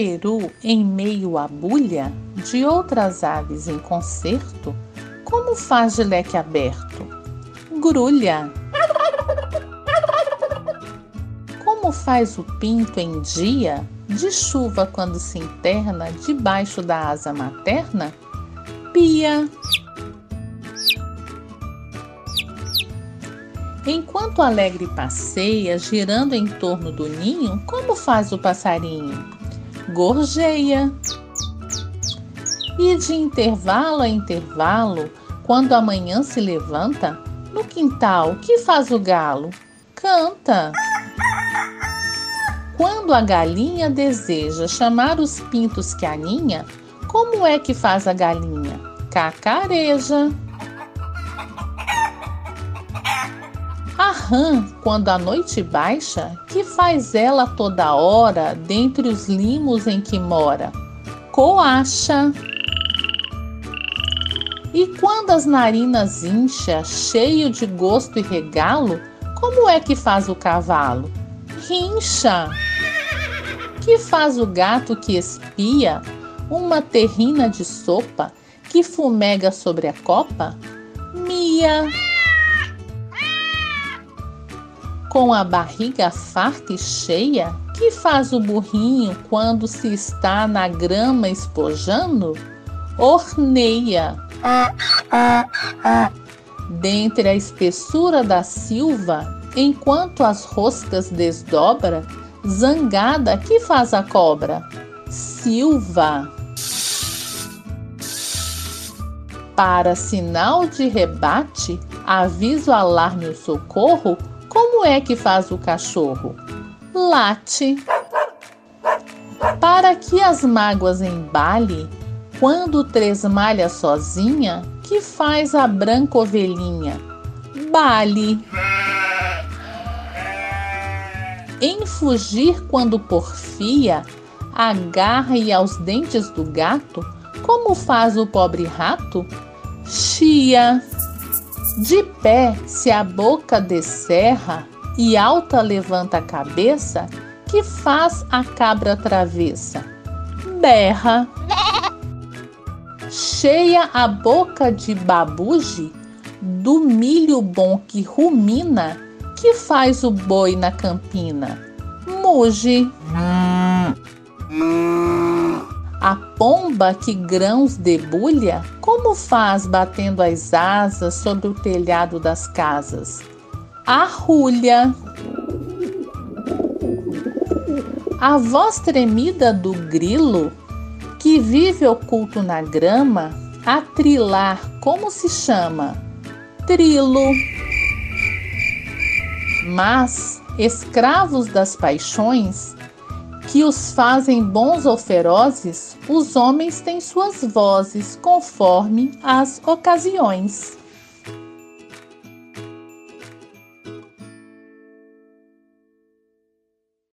peru em meio à bulha de outras aves em concerto, como faz de leque aberto? Grulha. Como faz o pinto em dia de chuva quando se interna debaixo da asa materna? Pia. Enquanto o alegre passeia, girando em torno do ninho, como faz o passarinho? Gorjeia. E de intervalo a intervalo, quando a manhã se levanta, no quintal, que faz o galo? Canta. Quando a galinha deseja chamar os pintos que aninha, como é que faz a galinha? Cacareja. A rã, quando a noite baixa, que faz ela toda hora dentre os limos em que mora? Coacha. E quando as narinas incha, cheio de gosto e regalo, como é que faz o cavalo? Rincha. Que faz o gato que espia uma terrina de sopa que fumega sobre a copa? Mia com a barriga farta e cheia? Que faz o burrinho quando se está na grama espojando? Orneia. Dentre a espessura da silva, enquanto as roscas desdobra, zangada, que faz a cobra? Silva. Para sinal de rebate, aviso, alarme o socorro, como é que faz o cachorro? Late. Para que as mágoas embale, quando tresmalha sozinha, que faz a branca ovelhinha? Bale. Em fugir quando porfia, agarra-e aos dentes do gato, como faz o pobre rato? Chia. De pé, se a boca descerra e alta levanta a cabeça, que faz a cabra travessa? Berra. Cheia a boca de babuge, do milho bom que rumina, que faz o boi na campina? Muge. Pomba que grãos debulha, como faz batendo as asas sobre o telhado das casas? Arrulha. A voz tremida do grilo, que vive oculto na grama, a trilar, como se chama? Trilo. Mas, escravos das paixões, que os fazem bons ou ferozes, os homens têm suas vozes conforme as ocasiões.